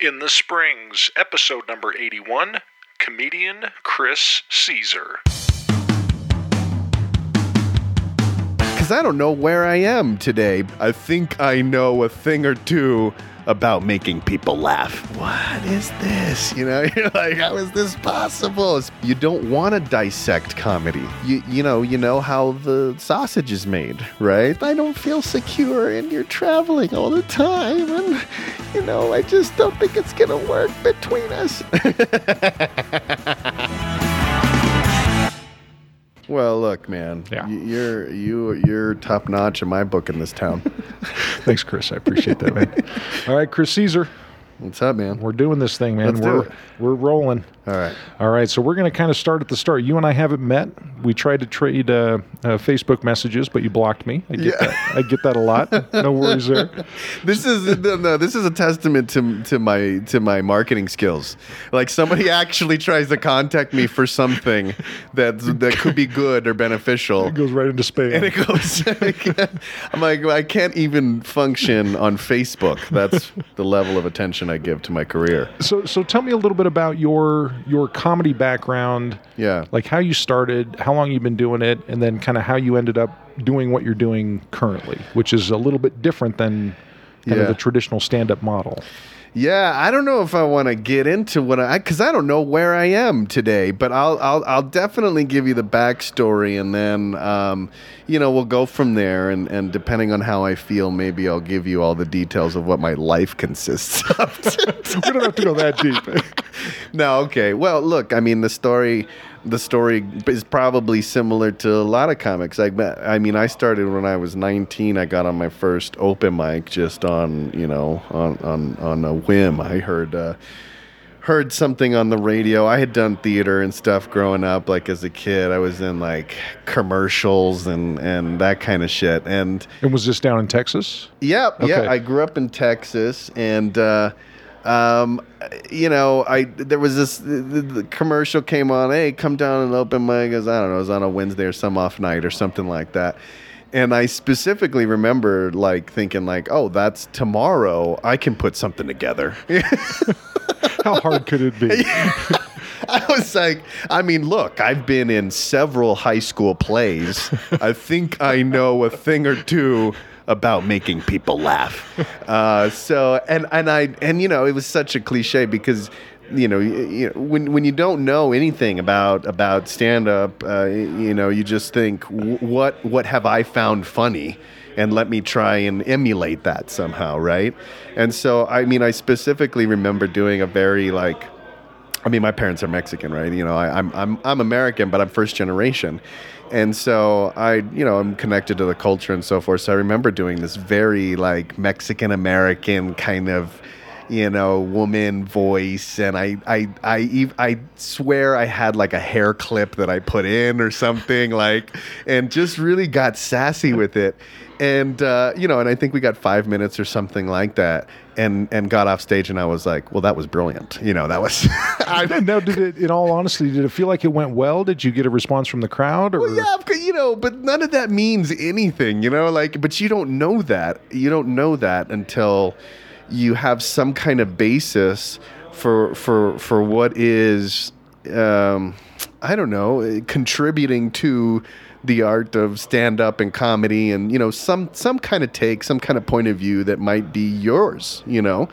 In the Springs, episode number 81 Comedian Chris Caesar. Because I don't know where I am today. I think I know a thing or two about making people laugh. What is this? You know, you're like, how is this possible? You don't want to dissect comedy. You you know, you know how the sausage is made, right? I don't feel secure and you're traveling all the time and you know, I just don't think it's gonna work between us. Well, look, man. Yeah. You're you you're top notch in my book in this town. Thanks, Chris. I appreciate that, man. All right, Chris Caesar, What's up, man? we're doing this thing, man. Let's we're it. we're rolling. All right. All right, so we're going to kind of start at the start. You and I haven't met. We tried to trade uh, uh, Facebook messages, but you blocked me. I get Yeah. that. I get that a lot. No worries there. This is no, no, this is a testament to to my to my marketing skills. Like somebody actually tries to contact me for something that that could be good or beneficial. It goes right into spam. and it goes. I'm like, I can't even function on Facebook. That's the level of attention I give to my career. so, so tell me a little bit about your your comedy background. Yeah. like how you started, how long you've been doing it, and then kind of how you ended up doing what you're doing currently, which is a little bit different than kind Yeah. of the traditional stand-up model. Yeah, I don't know if I want to get into what I because I don't know where I am today, but I'll I'll I'll definitely give you the backstory, and then um, you know we'll go from there, and and depending on how I feel, maybe I'll give you all the details of what my life consists of. we don't have to go that deep. no, okay. Well, look, I mean the story. The story is probably similar to a lot of comics. Like, I mean, I started when I was 19. I got on my first open mic just on, you know, on on on a whim. I heard uh, heard something on the radio. I had done theater and stuff growing up. Like as a kid, I was in like commercials and and that kind of shit. And and was this down in Texas? Yep. Okay. Yeah. I grew up in Texas, and uh, um, you know, I there was this the, the, commercial came on. Hey, come down and open mic. As I don't know, it was on a Wednesday or some off night or something like that. And I specifically remember like thinking like, oh, that's tomorrow. I can put something together. How hard could it be? I was like, I mean, look, I've been in several high school plays. I think I know a thing or two about making people laugh. Uh, so, and and I and you know, it was such a cliche because. You know, you, know, when when you don't know anything about about stand up, uh, you know, you just think, "W- what what have I found funny? and let me try and emulate that somehow, right? And so, I mean, I specifically remember doing a very like, I mean, my parents are Mexican, right? You know, I, I'm I'm I'm American, but I'm first generation, and so I, you know, I'm connected to the culture and so forth. So I remember doing this very like Mexican American kind of, you know, woman voice, and I I I I swear I had like a hair clip that I put in or something like, and just really got sassy with it. And uh, you know, and I think we got five minutes or something like that, and and got off stage, and I was like, well, that was brilliant. You know, that was. I, now, did it? In all honesty, did it feel like it went well? Did you get a response from the crowd? Or Well, yeah, you know, but none of that means anything, you know, like, but you don't know that. You don't know that until you have some kind of basis for for for what is, um, I don't know, contributing to the art of stand up and comedy, and you know, some some kind of take, some kind of point of view that might be yours, you know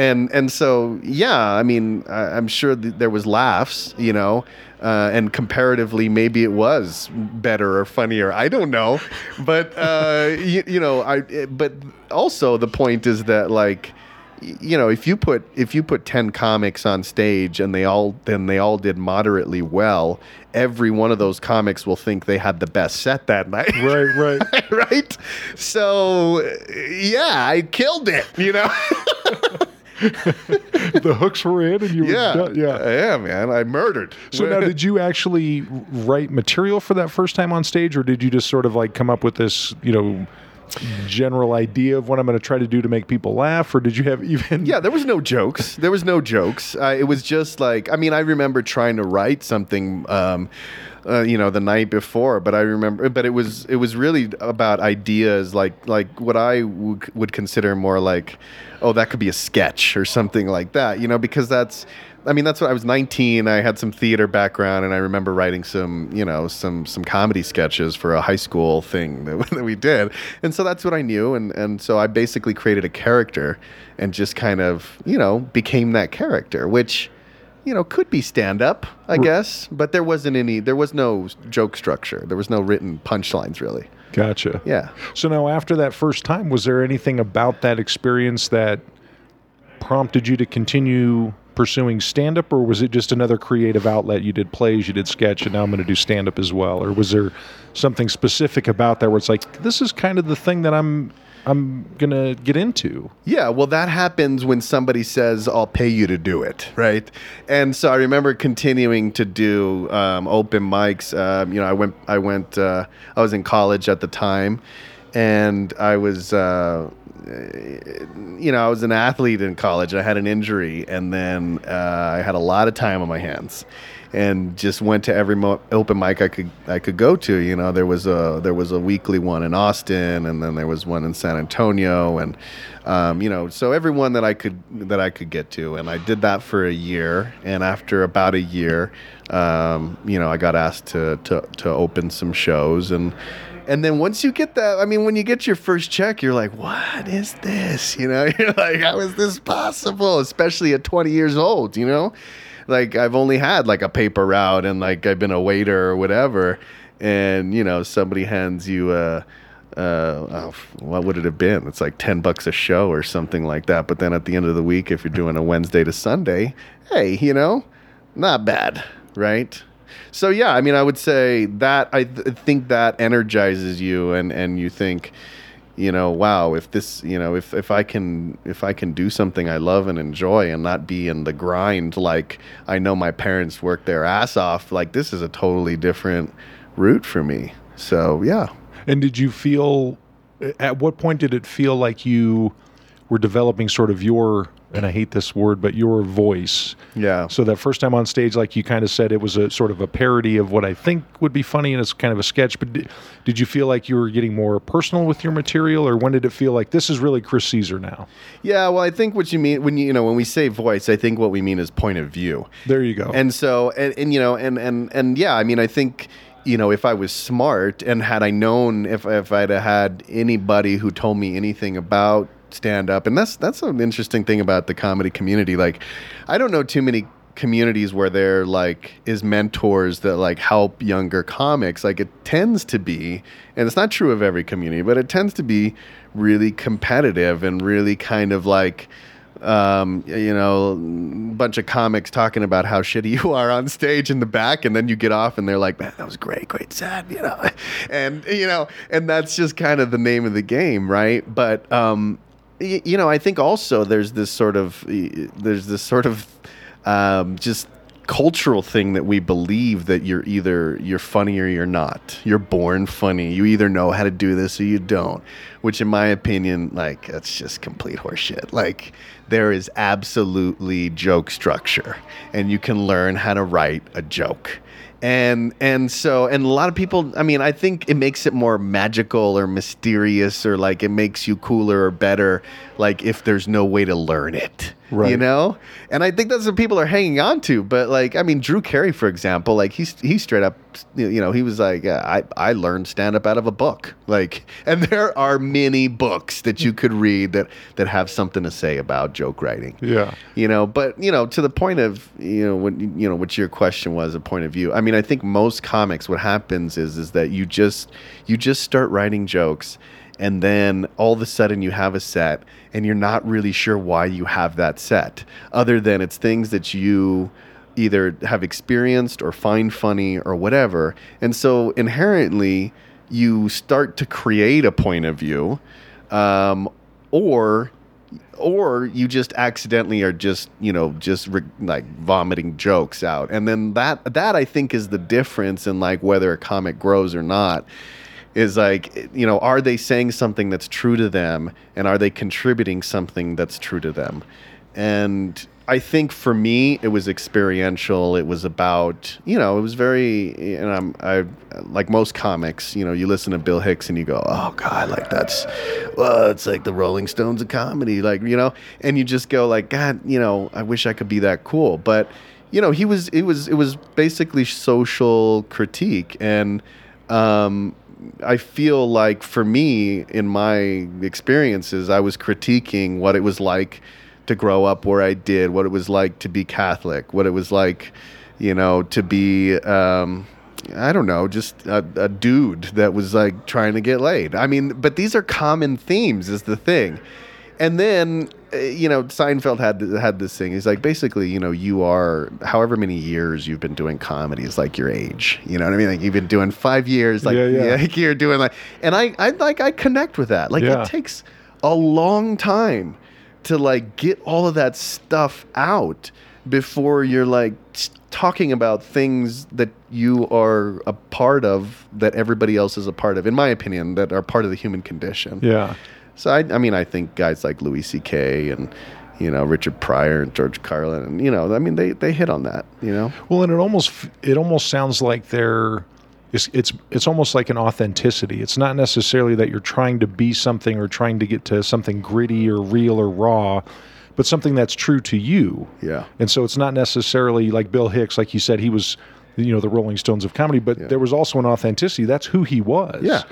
and and so yeah i mean I, i'm sure th- there was laughs you know uh, and comparatively maybe it was better or funnier. I don't know. But uh, you, you know i but also the point is that like you know if you put if you put 10 comics on stage and they all then they all did moderately well every one of those comics will think they had the best set that night. Right, right. right? So yeah i killed it you know the hooks were in, and you were Yeah, done. yeah. yeah, man. I murdered. So now, did you actually write material for that first time on stage, or did you just sort of like come up with this, you know, general idea of what I'm going to try to do to make people laugh, or did you have even? yeah, there was no jokes. There was no jokes. Uh, it was just like, I mean, I remember trying to write something. Um, uh, you know, the night before. But I remember, but it was it was really about ideas, like like what I w- would consider more like, oh, that could be a sketch or something like that, you know, because that's. I mean, that's what I was 19. I had some theater background, and I remember writing some, you know, some some comedy sketches for a high school thing that, that we did, and so that's what I knew, and and so I basically created a character, and just kind of, you know, became that character, which you know, could be stand up, I guess, but there wasn't any, there was no joke structure. There was no written punchlines, really. Gotcha. Yeah. So now, after that first time, was there anything about that experience that prompted you to continue pursuing stand up, or was it just another creative outlet? You did plays, you did sketch, and now I'm going to do stand up as well. Or was there something specific about that where it's like, this is kind of the thing that I'm. I'm gonna get into. Yeah, well, that happens when somebody says, "I'll pay you to do it," right? And so I remember continuing to do um, open mics. Um, you know, I went, I went, uh, I was in college at the time, and I was, uh, you know, I was an athlete in college. I had an injury, and then uh, I had a lot of time on my hands, and just went to every mo- open mic I could I could go to. You know, there was a there was a weekly one in Austin, and then there was one in San Antonio, and um, you know, so every one that I could that I could get to, and I did that for a year. And after about a year, um, you know, I got asked to to to open some shows and. And then once you get that, I mean, when you get your first check, you're like, what is this? You know, you're like, how is this possible? Especially at 20 years old, you know? Like, I've only had like a paper route and like I've been a waiter or whatever. And, you know, somebody hands you a, uh, oh, what would it have been? It's like 10 bucks a show or something like that. But then at the end of the week, if you're doing a Wednesday to Sunday, hey, you know, not bad, right? So yeah, I mean, I would say that I th- think that energizes you, and and you think, you know, wow, if this, you know, if if I can if I can do something I love and enjoy, and not be in the grind like I know my parents worked their ass off, like this is a totally different route for me. So yeah. And did you feel, at what point did it feel like you were developing sort of your, and I hate this word, but your voice? Yeah. So that first time on stage, like you kind of said, it was a sort of a parody of what I think would be funny, and it's kind of a sketch. But did, did you feel like you were getting more personal with your material, or when did it feel like this is really Chris Caesar now? Yeah, well, I think what you mean when you, you know when we say voice, I think what we mean is point of view. There you go. And so, and, and you know, and and and yeah, I mean, I think you know, if I was smart and had I known if if I'd have had anybody who told me anything about stand up, and that's that's an interesting thing about the comedy community. Like, I don't know too many communities where there like is mentors that like help younger comics like it tends to be and it's not true of every community but it tends to be really competitive and really kind of like um, you know, bunch of comics talking about how shitty you are on stage in the back, and then you get off, and they're like, "Man, that was great, great set," you know, and you know, and that's just kind of the name of the game, right? But um, you know, I think also there's this sort of there's this sort of um, just cultural thing that we believe that you're either you're funny or you're not. You're born funny. You either know how to do this or you don't. Which in my opinion, like that's just complete horseshit. Like there is absolutely joke structure and you can learn how to write a joke. And and so and a lot of people I mean I think it makes it more magical or mysterious or like it makes you cooler or better like if there's no way to learn it. Right. You know? And I think that's what people are hanging on to. But like, I mean, Drew Carey, for example, like he's he straight up, you know, he was like, uh, I I learned stand up out of a book. Like, and there are many books that you could read that that have something to say about joke writing. yeah. You know, but you know, to the point of you know what you know what your question was, a point of view. I mean, I think most comics, what happens is is that you just you just start writing jokes and then all of a sudden you have a set and you're not really sure why you have that set other than it's things that you either have experienced or find funny or whatever. And so inherently you start to create a point of view um, or or you just accidentally are just you know just re- like vomiting jokes out. And then that that i think is the difference in like whether a comic grows or not is like you know are they saying something that's true to them and are they contributing something that's true to them and I think for me, it was experiential. It was about, you know, it was very, and I'm, I, like most comics, you know, you listen to Bill Hicks and you go, oh God, like that's, well, it's like the Rolling Stones of comedy, like, you know, and you just go like, God, you know, I wish I could be that cool. But, you know, he was, it was, it was basically social critique. And, um, I feel like for me, in my experiences, I was critiquing what it was like to grow up where I did, what it was like to be Catholic, what it was like, you know, to be, um, I don't know, just a, a dude that was like trying to get laid. I mean, but these are common themes, is the thing. And then, uh, you know, Seinfeld had had this thing. He's like, basically, you know, you are however many years you've been doing comedy is like your age. You know what I mean? Like you've been doing five years, like Yeah, yeah. like you're doing like, and I, I like I connect with that. Like Yeah. it takes a long time to like get all of that stuff out before you're like talking about things that you are a part of that everybody else is a part of in my opinion that are part of the human condition Yeah. so I, I mean i think guys like louis ck and you know richard pryor and george carlin and you know i mean they, they hit on that you know Well, and it almost it almost sounds like they're it's, it's it's almost like an authenticity. It's not necessarily that you're trying to be something or trying to get to something gritty or real or raw, but something that's true to you. yeah And so it's not necessarily like Bill Hicks, like you said, he was, you know, the Rolling Stones of comedy, but there was also an authenticity. That's who he was. Yeah.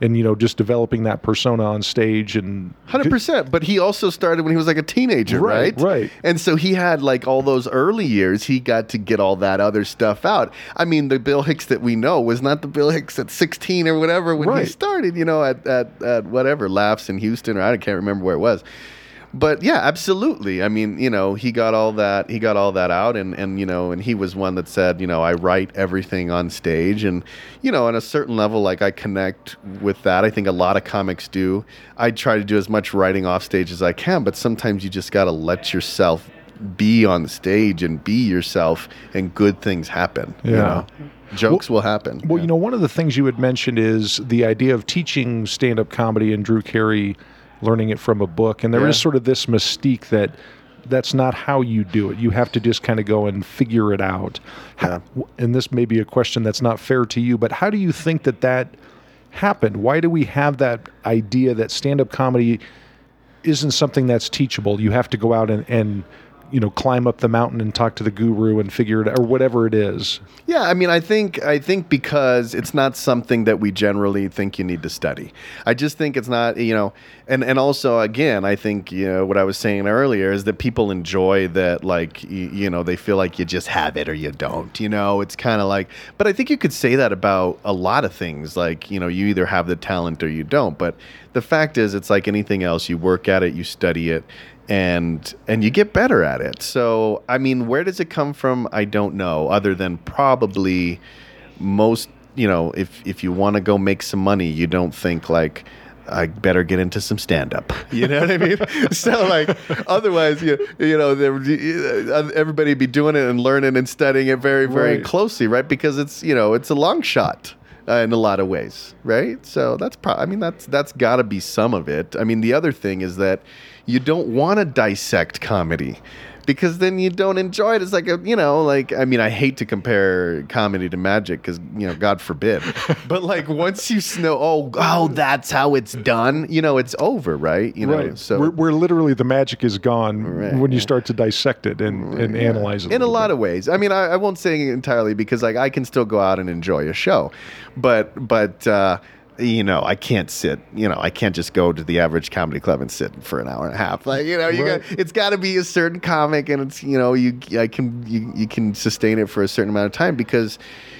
And, you know, just developing that persona on stage and. Hundred percent. But he also started when he was like a teenager, Right, right? right. And so he had like all those early years. He got to get all that other stuff out. I mean, the Bill Hicks that we know was not the Bill Hicks at sixteen or whatever when he started. You know, at at, at whatever laughs in Houston or I can't remember where it was. But yeah, absolutely. I mean, you know, he got all that he got all that out and and you know, and he was one that said, you know, I write everything on stage and you know, on a certain level like I connect with that. I think a lot of comics do. I try to do as much writing off stage as I can, but sometimes you just got to let yourself be on stage and be yourself and good things happen, you Yeah. know. Jokes will happen. Well, you know, one of the things you had mentioned is the idea of teaching stand up comedy and Drew Carey learning it from a book. And there is Yeah. sort of this mystique that that's not how you do it. You have to just kind of go and figure it out. How- and this may be a question that's not fair to you, but how do you think that that happened? Why do we have that idea that stand up comedy isn't something that's teachable? You have to go out and, and you know, climb up the mountain and talk to the guru and figure it out, or whatever it is. Yeah, I mean, I think I think because it's not something that we generally think you need to study. I just think it's not, you know, and and also again, I think you know what I was saying earlier is that people enjoy that, like you, you know, they feel like you just have it or you don't. You know, it's kind of like, but I think you could say that about a lot of things. Like you know, you either have the talent or you don't. But the fact is, it's like anything else. You work at it, you study it, and and you get better at it. So I mean, where does it come from? I don't know. Other than probably most, you know, if if you want to go make some money, you don't think like. I better get into some stand up. You know what I mean? so like, otherwise, you you know, uh, everybody be doing it and learning and studying it very very Right. closely, right? Because it's you know it's a long shot uh, in a lot of ways, right? So that's probably. I mean, that's that's got to be some of it. I mean, the other thing is that you don't want to dissect comedy because then you don't enjoy it. It's like a, you know, like I mean, I hate to compare comedy to magic because you know, God forbid. but like once you know, oh, oh, that's how it's done. You know, it's over, right? You know, right. so where, literally the magic is gone Right, when you start to dissect it and, and analyze it. in a lot of ways. I mean, I, I won't say entirely because like I can still go out and enjoy a show, but but uh, you know I can't sit. You know I can't just go to the average comedy club and sit for an hour and a half. Like you know you Right. got it's got to be a certain comic, and it's you know you I can you, you can sustain it for a certain amount of time because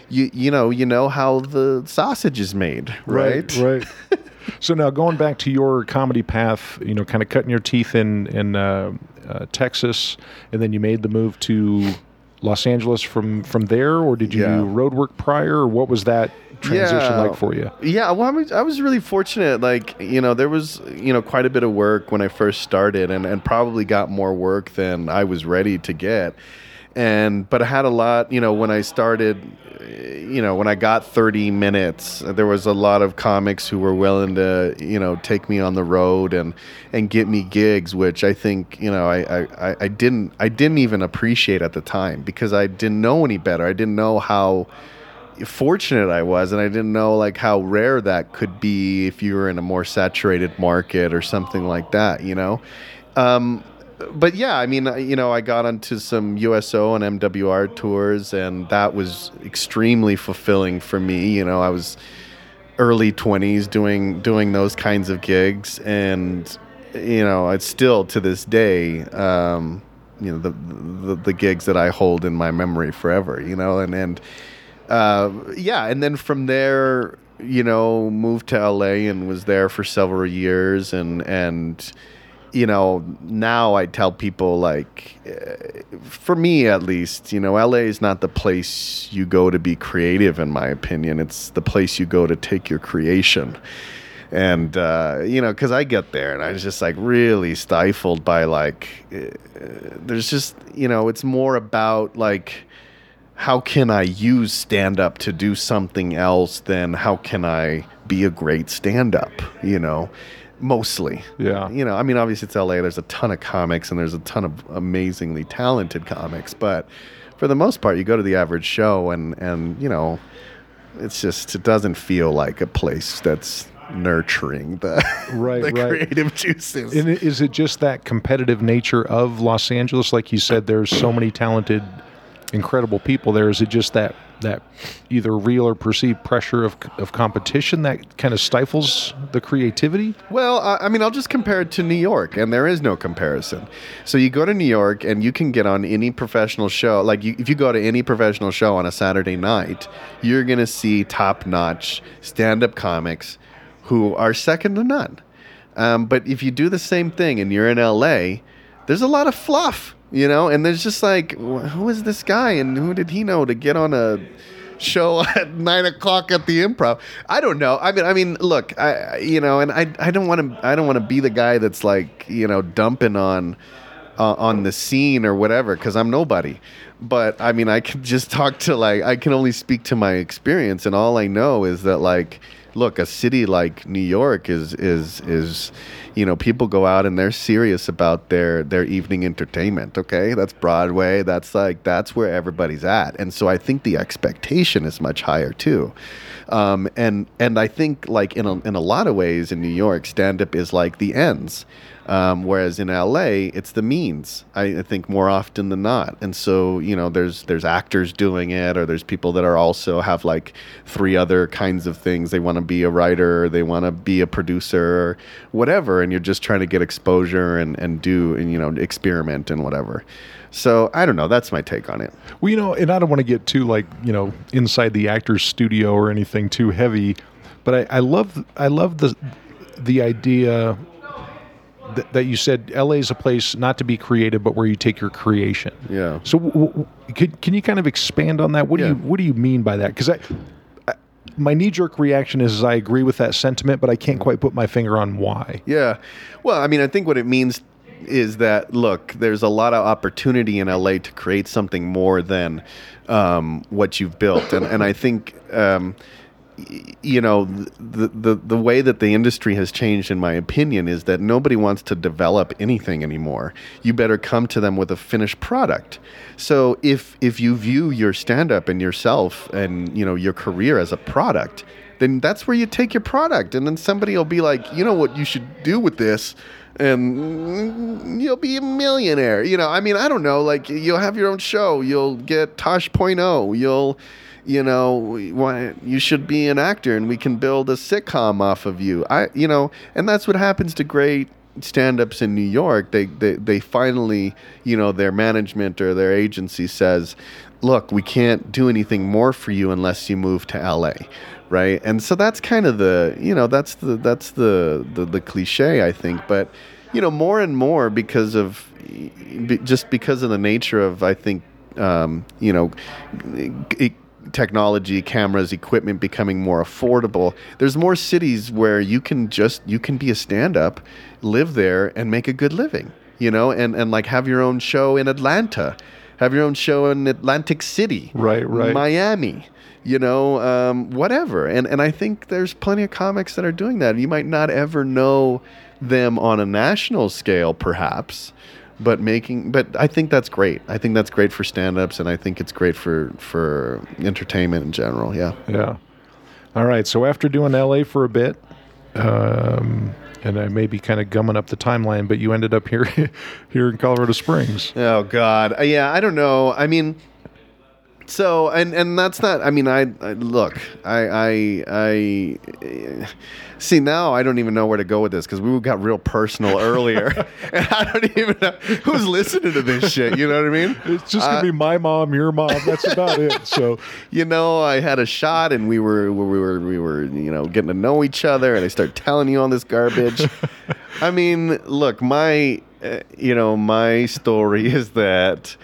you you know you know how the sausage is made, right? Right. so now going back to your comedy path, you know, kind of cutting your teeth in in uh, uh, Texas, and then you made the move to Los Angeles from from there, or did you Yeah. do road work prior, or what was that transition Yeah. like for you? Yeah, well, I was, I was really fortunate. Like, you know, there was, you know, quite a bit of work when I first started and, and probably got more work than I was ready to get. And but I had a lot. You know, when I started, you know, when I got 30 minutes, there was a lot of comics who were willing to, you know, take me on the road and and get me gigs, which I think, you know, I I, I didn't I didn't even appreciate at the time because I didn't know any better. I didn't know how fortunate I was, and I didn't know like how rare that could be if you were in a more saturated market or something like that, you know. Um, but yeah, I mean, you know, I got onto some USO and MWR tours, and that was extremely fulfilling for me. You know, I was early twenties doing doing those kinds of gigs, and you know, it's still to this day. Um, you know the, the the gigs that I hold in my memory forever. You know, and and uh, yeah, and then from there, you know, moved to LA and was there for several years, and and you know, now I tell people like, uh, for me at least, you know, LA is not the place you go to be creative, in my opinion. It's the place you go to take your creation. And uh, you know, because I get there and I was just like really stifled by like, uh, there's just you know, it's more about like how can I use stand up to do something else than how can I be a great stand up, you know? Mostly. Yeah. You know, I mean, obviously it's LA, there's a ton of comics and there's a ton of amazingly talented comics, but for the most part, you go to the average show and, and you know, it's just, it doesn't feel like a place that's nurturing the, Right, the right. creative juices. And is it just that competitive nature of Los Angeles? Like you said, there's so many talented, incredible people there. Is it just that that either real or perceived pressure of of competition that kind of stifles the creativity? Well, I I mean, I'll just compare it to New York, and there is no comparison. So you go to New York, and you can get on any professional show. Like, you, if you go to any professional show on a Saturday night, you're going to see top notch stand up comics who are second to none. Um, but if you do the same thing and you're in LA, there's a lot of fluff, you know, and there's just like, who is this guy and who did he know to get on a show at nine o'clock at the improv. I don't know. I mean, I mean, look, I, you know, and I, I don't want to, I don't want to be the guy that's like, you know, dumping on, uh, on the scene or whatever, because I'm nobody. But I mean, I can just talk to like, I can only speak to my experience, and all I know is that like, look, a city like New York is is is, you know, people go out and they're serious about their their evening entertainment. Okay, that's Broadway. That's like that's where everybody's at, and so I think the expectation is much higher too. Um, and and I think like in a, in a lot of ways in New York, stand up is like the ends. Um, whereas in LA, it's the means. I, I think more often than not, and so you know, there's there's actors doing it, or there's people that are also have like three other kinds of things. They want to be a writer, they want to be a producer, or whatever, and you're just trying to get exposure and and do and you know experiment and whatever. So I don't know. That's my take on it. Well, you know, and I don't want to get too like you know inside the actor's studio or anything too heavy, but I, I love I love the the idea that, that you said LA is a place not to be creative, but where you take your creation. Yeah. So, w- w- could, can you kind of expand on that? What Yeah. do you What do you mean by that? Because I, I, my knee jerk reaction is I agree with that sentiment, but I can't quite put my finger on why. Yeah. Well, I mean, I think what it means is that look, there's a lot of opportunity in LA to create something more than um, what you've built, and and I think. Um, you know the, the the way that the industry has changed in my opinion is that nobody wants to develop anything anymore. You better come to them with a finished product. So if if you view your stand up and yourself and you know your career as a product then that's where you take your product. And then somebody will be like you know what? You should do with this and you'll be a millionaire. You know i mean i don't know like you'll have your own show. You'll get tosh.0 you'll you know why you should be an actor and we can build a sitcom off of you. I you know and that's what happens to great stand-ups in New York. They, they they finally you know their management or their agency says look we can't do anything more for you unless you move to LA right? And so that's kind of the you know that's the that's the the, the cliche I think. But you know more and more because of just because of the nature of I think um, you know e- technology cameras equipment becoming more affordable there's more cities where you can just you can be a stand-up live there and make a good living you know and and like have your own show in atlanta have your own show in Atlantic City, Right, right. Miami, you know, um, whatever. And and I think there's plenty of comics that are doing that. You might not ever know them on a national scale, perhaps, but making. But I think that's great. I think that's great for stand-ups, and I think it's great for for entertainment in general. Yeah. Yeah. All right. So after doing LA for a bit, um, and I may be kind of gumming up the timeline, but you ended up here here in Colorado Springs. Oh God, Uh, yeah. I don't know. I mean, so and and that's not. I mean, I, I look. I I I see now. I don't even know where to go with this because we got real personal earlier, and I don't even know who's listening to this shit. You know what I mean? It's just gonna be my mom, your mom. That's about it. So you know, I had a shot, and we were we were we were you know getting to know each other, and I start telling you all this garbage. I mean, look, my uh, you know my story is that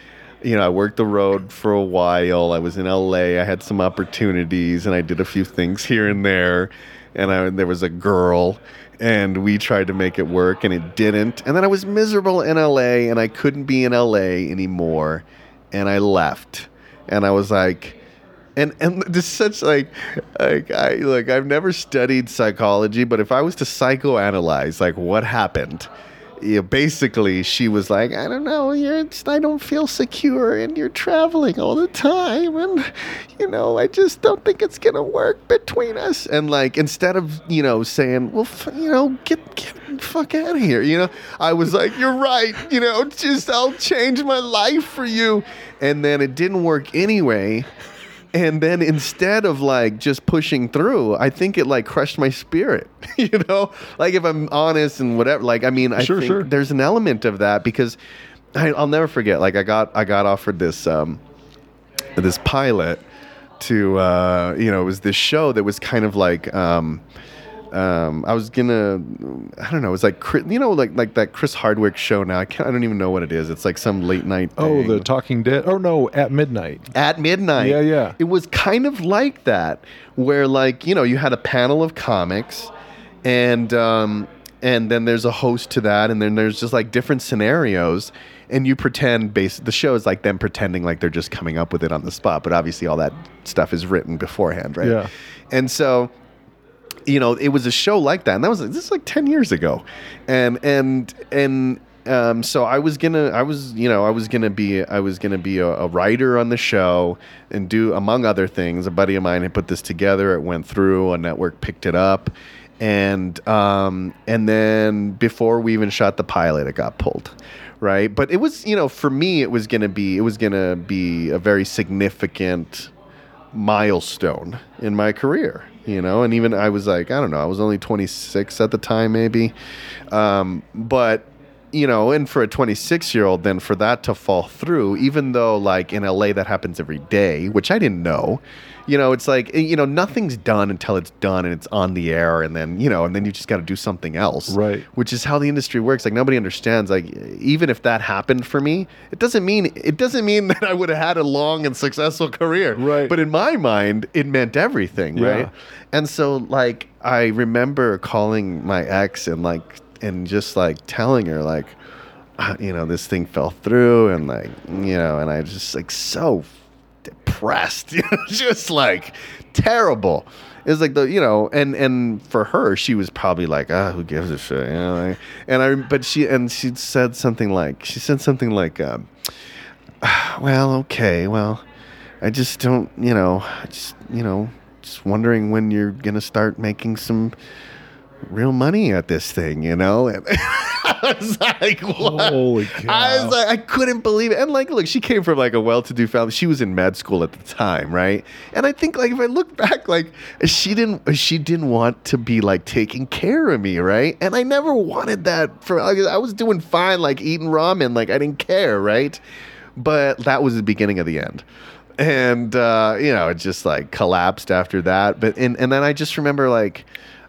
you know I worked the road for a while. I was in L.A. I had some opportunities, and I did a few things here and there. And I, there was a girl, and we tried to make it work, and it didn't. And then I was miserable in L.A. and I couldn't be in L.A. anymore, and I left. And I was like, and and this such like like I like I've never studied psychology, but if I was to psychoanalyze like what happened, yeah, basically she was like, I don't know, you're I don't feel secure, and you're traveling all the time, and you know I just don't think it's gonna work between us. And like instead of you know saying, well, f- you know, get get fuck out of here, you know, I was like, you're right, you know, just I'll change my life for you, and then it didn't work anyway and then instead of like just pushing through i think it like crushed my spirit you know like if i'm honest and whatever like i mean i Sure, think sure. there's an element of that because I, i'll never forget like i got i got offered this um this pilot to uh you know it was this show that was kind of like um um, I was gonna, I don't know. It was like you know, like like that Chris Hardwick show. Now I can't. I don't even know what it is. It's like some late night. oh, the Talking Dead. Oh no, at midnight. at midnight. Yeah, yeah. It was kind of like that, where like you know you had a panel of comics, and um, and then there's a host to that, and then there's just like different scenarios, and you pretend. Base the show is like them pretending like they're just coming up with it on the spot, but obviously all that stuff is written beforehand, right? Yeah. And so you know, it was a show like that, and that was this is like ten years ago, and and and um, so I was gonna, I was, you know, I was gonna be, I was gonna be a, a writer on the show and do, among other things. A buddy of mine had put this together. It went through. A network picked it up, and um, and then before we even shot the pilot, it got pulled. Right, but it was, you know, for me, it was gonna be, it was gonna be a very significant milestone in my career you know and even i was like i don't know i was only 26 at the time maybe. Um, but you know and for a 26 year old then for that to fall through even though like in la that happens every day which i didn't know you know it's like you know nothing's done until it's done and it's on the air and then you know and then you just got to do something else Right. which is how the industry works like nobody understands like even if that happened for me it doesn't mean it doesn't mean that i would have had a long and successful career Right. but in my mind it meant everything Yeah. right and so like i remember calling my ex and like and just like telling her like uh, you know this thing fell through and like you know and i just like so depressed. Just like terrible. It was like the you know and and for her she was probably like ah who gives a shit? You know like, and i but she and she said something like she said something like um, well okay well i just don't you know i just you know just wondering when you're gonna start making some real money at this thing you know? And i was like what? Holy I was like, I couldn't believe it. And like, look, she came from like a well-to-do family. She was in med school at the time, right? And I think like if I look back, like she didn't, she didn't want to be like taking care of me, right? And I never wanted that for. like, I was doing fine, like eating ramen, like I didn't care, right? But that was the beginning of the end. And uh, you know, it just like collapsed after that. But and and then I just remember like.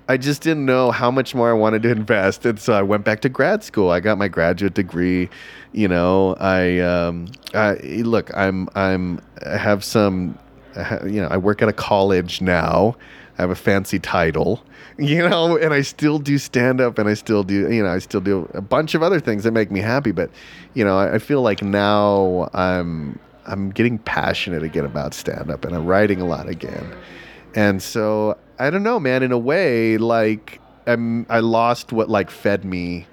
I just didn't know how much more I wanted to invest, and so I went back to grad school. I got my graduate degree. You know, I, um, I look. I'm I'm I have some. You know, I work at a college now I have a fancy title, you know, and I still do stand up and I still do, you know, I still do a bunch of other things that make me happy. But, you know, I, I feel like now I'm, I'm getting passionate again about stand up and I'm writing a lot again. And so I don't know, man, in a way, like I'm, I lost what like fed me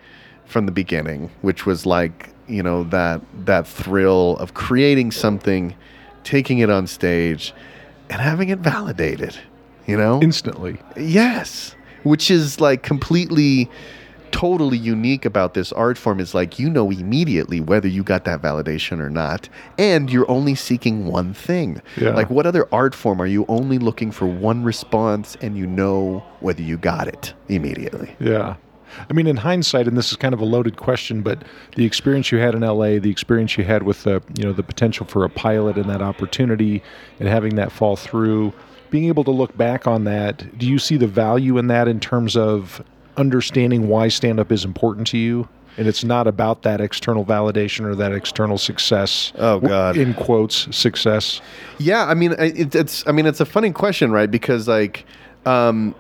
from the beginning, which was like, you know, that, that thrill of creating something, taking it on stage and having it validated you know? Instantly. yes. Which is like completely totally unique about this art form is like you know immediately whether you got that validation or not and you're only seeking one thing Yeah. like what other art form are you only looking for one response and you know whether you got it immediately Yeah. I mean, in hindsight, and this is kind of a loaded question, but the experience you had in LA, the experience you had with the, you know, the potential for a pilot and that opportunity and having that fall through, being able to look back on that, do you see the value in that in terms of understanding why stand up is important to you? And it's not about that external validation or that external success. Oh, God. In quotes, success. Yeah, I mean, it, it's. I mean, it's a funny question, right? Because like, um,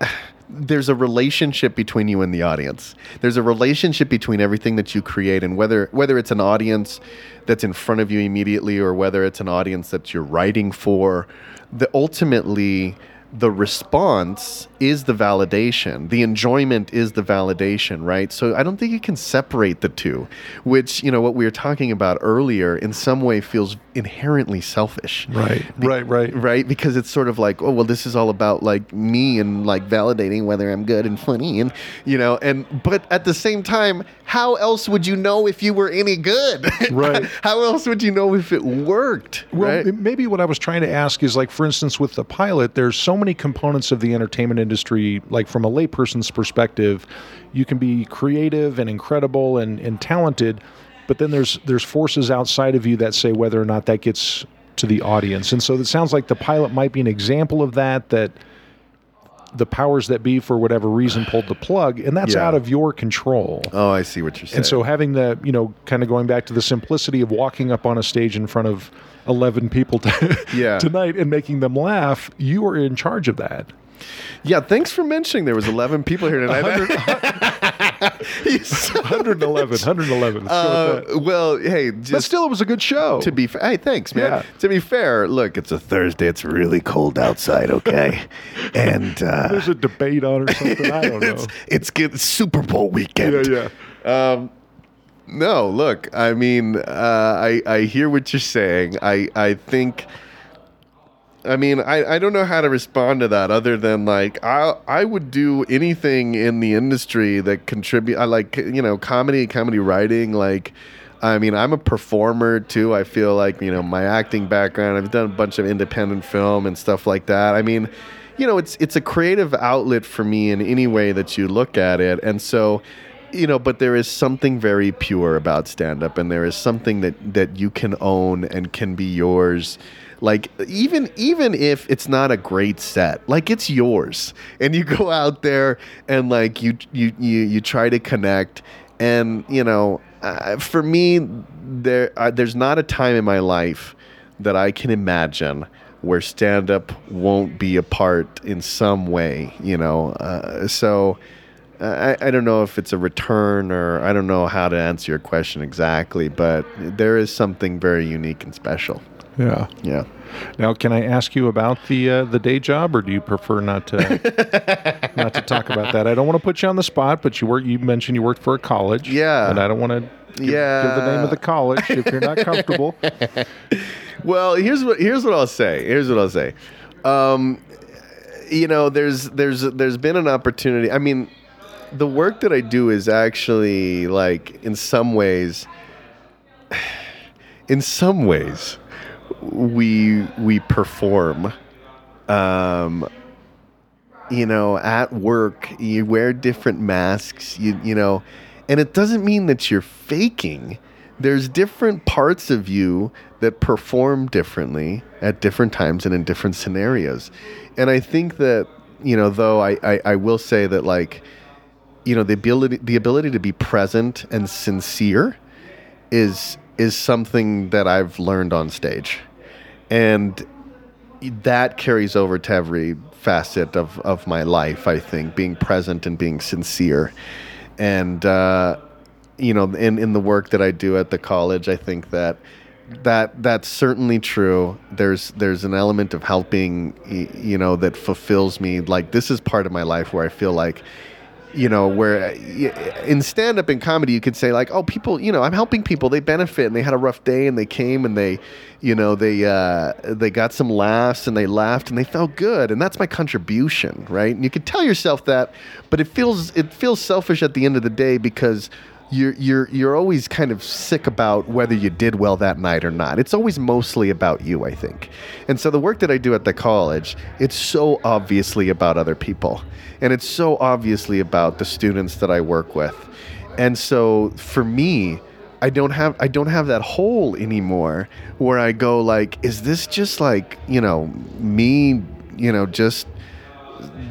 there's a relationship between you and the audience. There's a relationship between everything that you create, and whether whether it's an audience that's in front of you immediately, or whether it's an audience that you're writing for. The ultimately. The response is the validation. The enjoyment is the validation, right? So I don't think you can separate the two, which, you know, what we were talking about earlier in some way feels inherently selfish Right, right, right. right because it's sort of like oh well this is all about like me and like validating whether i'm good and funny and you know and but at the same time how else would you know if you were any good Right. how else would you know if it worked Well, right maybe what I was trying to ask is like, for instance, with the pilot, there's so many components of the entertainment industry. Like from a layperson's perspective, you can be creative and incredible and, and talented, but then there's there's forces outside of you that say whether or not that gets to the audience. And so it sounds like the pilot might be an example of that. That the powers that be, for whatever reason, pulled the plug, and that's Yeah. out of your control. oh i see what you're saying And so having the, you know, kind of going back to the simplicity of walking up on a stage in front of 11 people t- Yeah. tonight and making them laugh, you are in charge of that. Yeah thanks for mentioning there was 11 people here tonight 111, 111. Uh, well hey But still, it was a good show. to be fair, hey, thanks, man. Yeah. To be fair, look, it's a Thursday. It's really cold outside, okay? and uh, There's a debate on or something. I don't know. it's it's get Super Bowl weekend. Yeah, yeah. Um, no, look, I mean, uh, I I hear what you're saying. I I think. I mean, I, I don't know how to respond to that other than like I I would do anything in the industry that contribute. I like you know comedy, comedy writing. Like, I mean, I'm a performer too. I feel like you know my acting background. I've done a bunch of independent film and stuff like that. I mean, you know, it's it's a creative outlet for me in any way that you look at it, and so you know but there is something very pure about stand up and there is something that that you can own and can be yours like even even if it's not a great set like it's yours. And you go out there and like you you you, you try to connect. And you know uh, for me there uh, there's not a time in my life that I can imagine where stand up won't be a part in some way you know? Uh, so I, I don't know if it's a return or I don't know how to answer your question exactly, but there is something very unique and special. Yeah. Yeah. Now, can I ask you about the uh, the day job, or do you prefer not to not to talk about that? I don't want to put you on the spot, but you work. You mentioned you worked for a college. Yeah. and I don't want to give, give the name of the college if you're not comfortable. Well, here's what here's what I'll say. Here's what I'll say. Um, you know, there's there's there's been an opportunity. I mean, the work that I do is actually like in some ways in some ways we we perform. Um you know at work you wear different masks you you know and it doesn't mean that you're faking. There's different parts of you that perform differently at different times and in different scenarios. And i think that you know though i i, I will say that like you know the ability the ability to be present and sincere is is something that I've learned on stage. And that carries over to every facet of, of my life, I think, being present and being sincere. And, uh, you know, in, in the work that I do at the college, I think that that that's certainly true. There's there's an element of helping, you know, that fulfills me. Like this is part of my life where I feel like, you know, where uh, in stand up and comedy you could say like, oh, people, you know, I'm helping people. They benefit and they had a rough day and they came and they, you know, they uh, they got some laughs and they laughed and they felt good and that's my contribution, right? And you could tell yourself that, but it feels it feels selfish at the end of the day because you're you're you're always kind of sick about whether you did well that night or not. It's always mostly about you, I think. And so the work that I do at the college, it's so obviously about other people. And it's so obviously about the students that I work with. And so for me, I don't have I don't have that hole anymore where I go like is this just like, you know, me, you know, just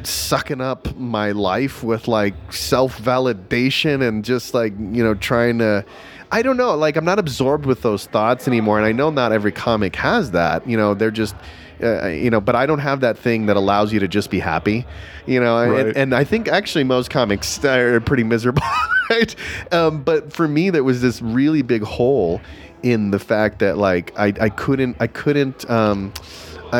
sucking up my life with like self validation and just like, you know, trying to. I don't know. Like, I'm not absorbed with those thoughts anymore. And I know not every comic has that. You know, they're just. Uh, you know, but I don't have that thing that allows you to just be happy, you know. Right. And, and I think actually most comics are pretty miserable, right? Um, but for me, there was this really big hole in the fact that like I, I couldn't I couldn't um,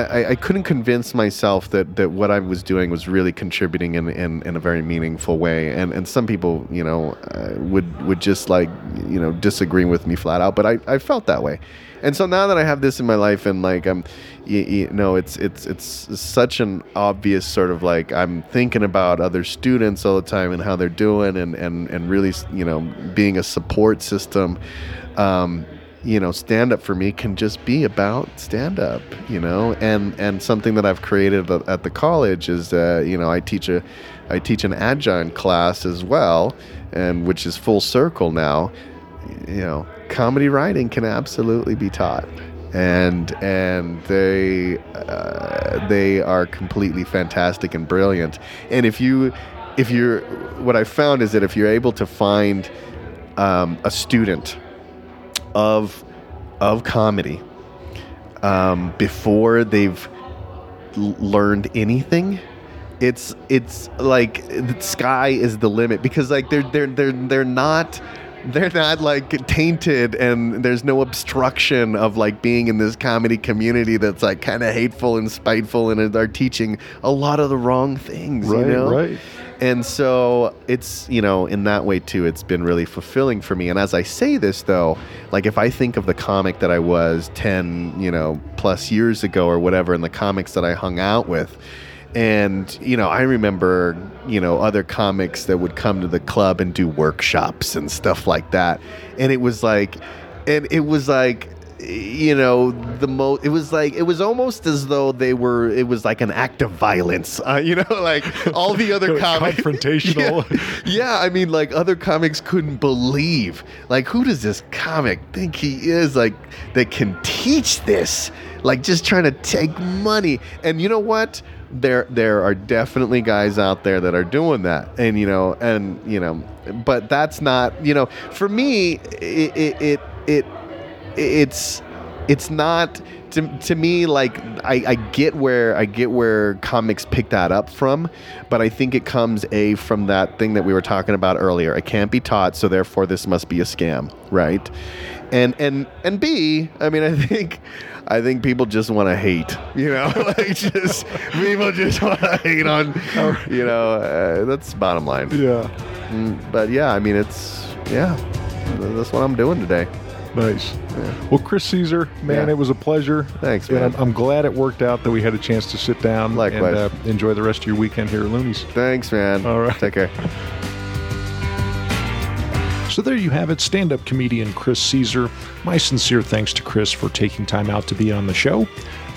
I, I couldn't convince myself that, that what I was doing was really contributing in, in, in a very meaningful way. And, and some people, you know, uh, would, would just like, you know, disagree with me flat out. But I, I felt that way. And so now that I have this in my life and like I'm, you, you know, it's, it's, it's such an obvious sort of like I'm thinking about other students all the time and how they're doing and, and, and really, you know, being a support system. Um, you know stand up for me can just be about stand up you know? And and something that i've created at the college is uh, you know i teach a i teach an adjunct class as well and which is full circle now. You know comedy writing can absolutely be taught. And and they uh, they are completely fantastic and brilliant. And if you if you're what i found is that if you're able to find um, a student of of comedy um, before they've l- learned anything it's it's like the sky is the limit because like they're they're they're they're not they're not like tainted and there's no obstruction of like being in this comedy community that's like kind of hateful and spiteful and are teaching a lot of the wrong things Right, you know right. and so it's you know in that way too it's been really fulfilling for me and as i say this though like if i think of the comic that i was 10 you know plus years ago or whatever and the comics that i hung out with and you know i remember you know other comics that would come to the club and do workshops and stuff like that and it was like and it was like you know the most it was like it was almost as though they were it was like an act of violence uh, you know like all the other comics Confrontational. yeah, I mean, like other comics couldn't believe. Like, who does this comic think he is? Like, that can teach this? Like, just trying to take money. And you know what? There, there are definitely guys out there that are doing that, and you know, and you know, but that's not, you know, for me, it, it, it, it it's it's not to, to me like I, I get where I get where comics pick that up from, but I think it comes a from that thing that we were talking about earlier. It can't be taught, so therefore this must be a scam, right? And and and B, I mean I think I think people just want to hate, you know, like just people just want to hate on, you know, uh, that's bottom line. yeah. Mm, But yeah, I mean it's yeah, that's what I'm doing today. Nice. Well, Chris Caesar, man, Yeah. it was a pleasure. Thanks, And man. I'm, I'm glad it worked out that we had a chance to sit down Likewise. and uh, enjoy the rest of your weekend here at Looney's. Thanks, man. All right. Take care. So there you have it, stand up comedian Chris Caesar. My sincere thanks to Chris for taking time out to be on the show.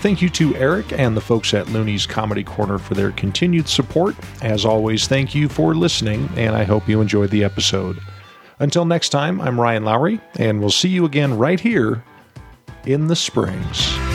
Thank you to Eric and the folks at Looney's Comedy Corner for their continued support. As always, thank you for listening, and I hope you enjoyed the episode. Until next time, I'm Ryan Lowry, and we'll see you again right here in the Springs.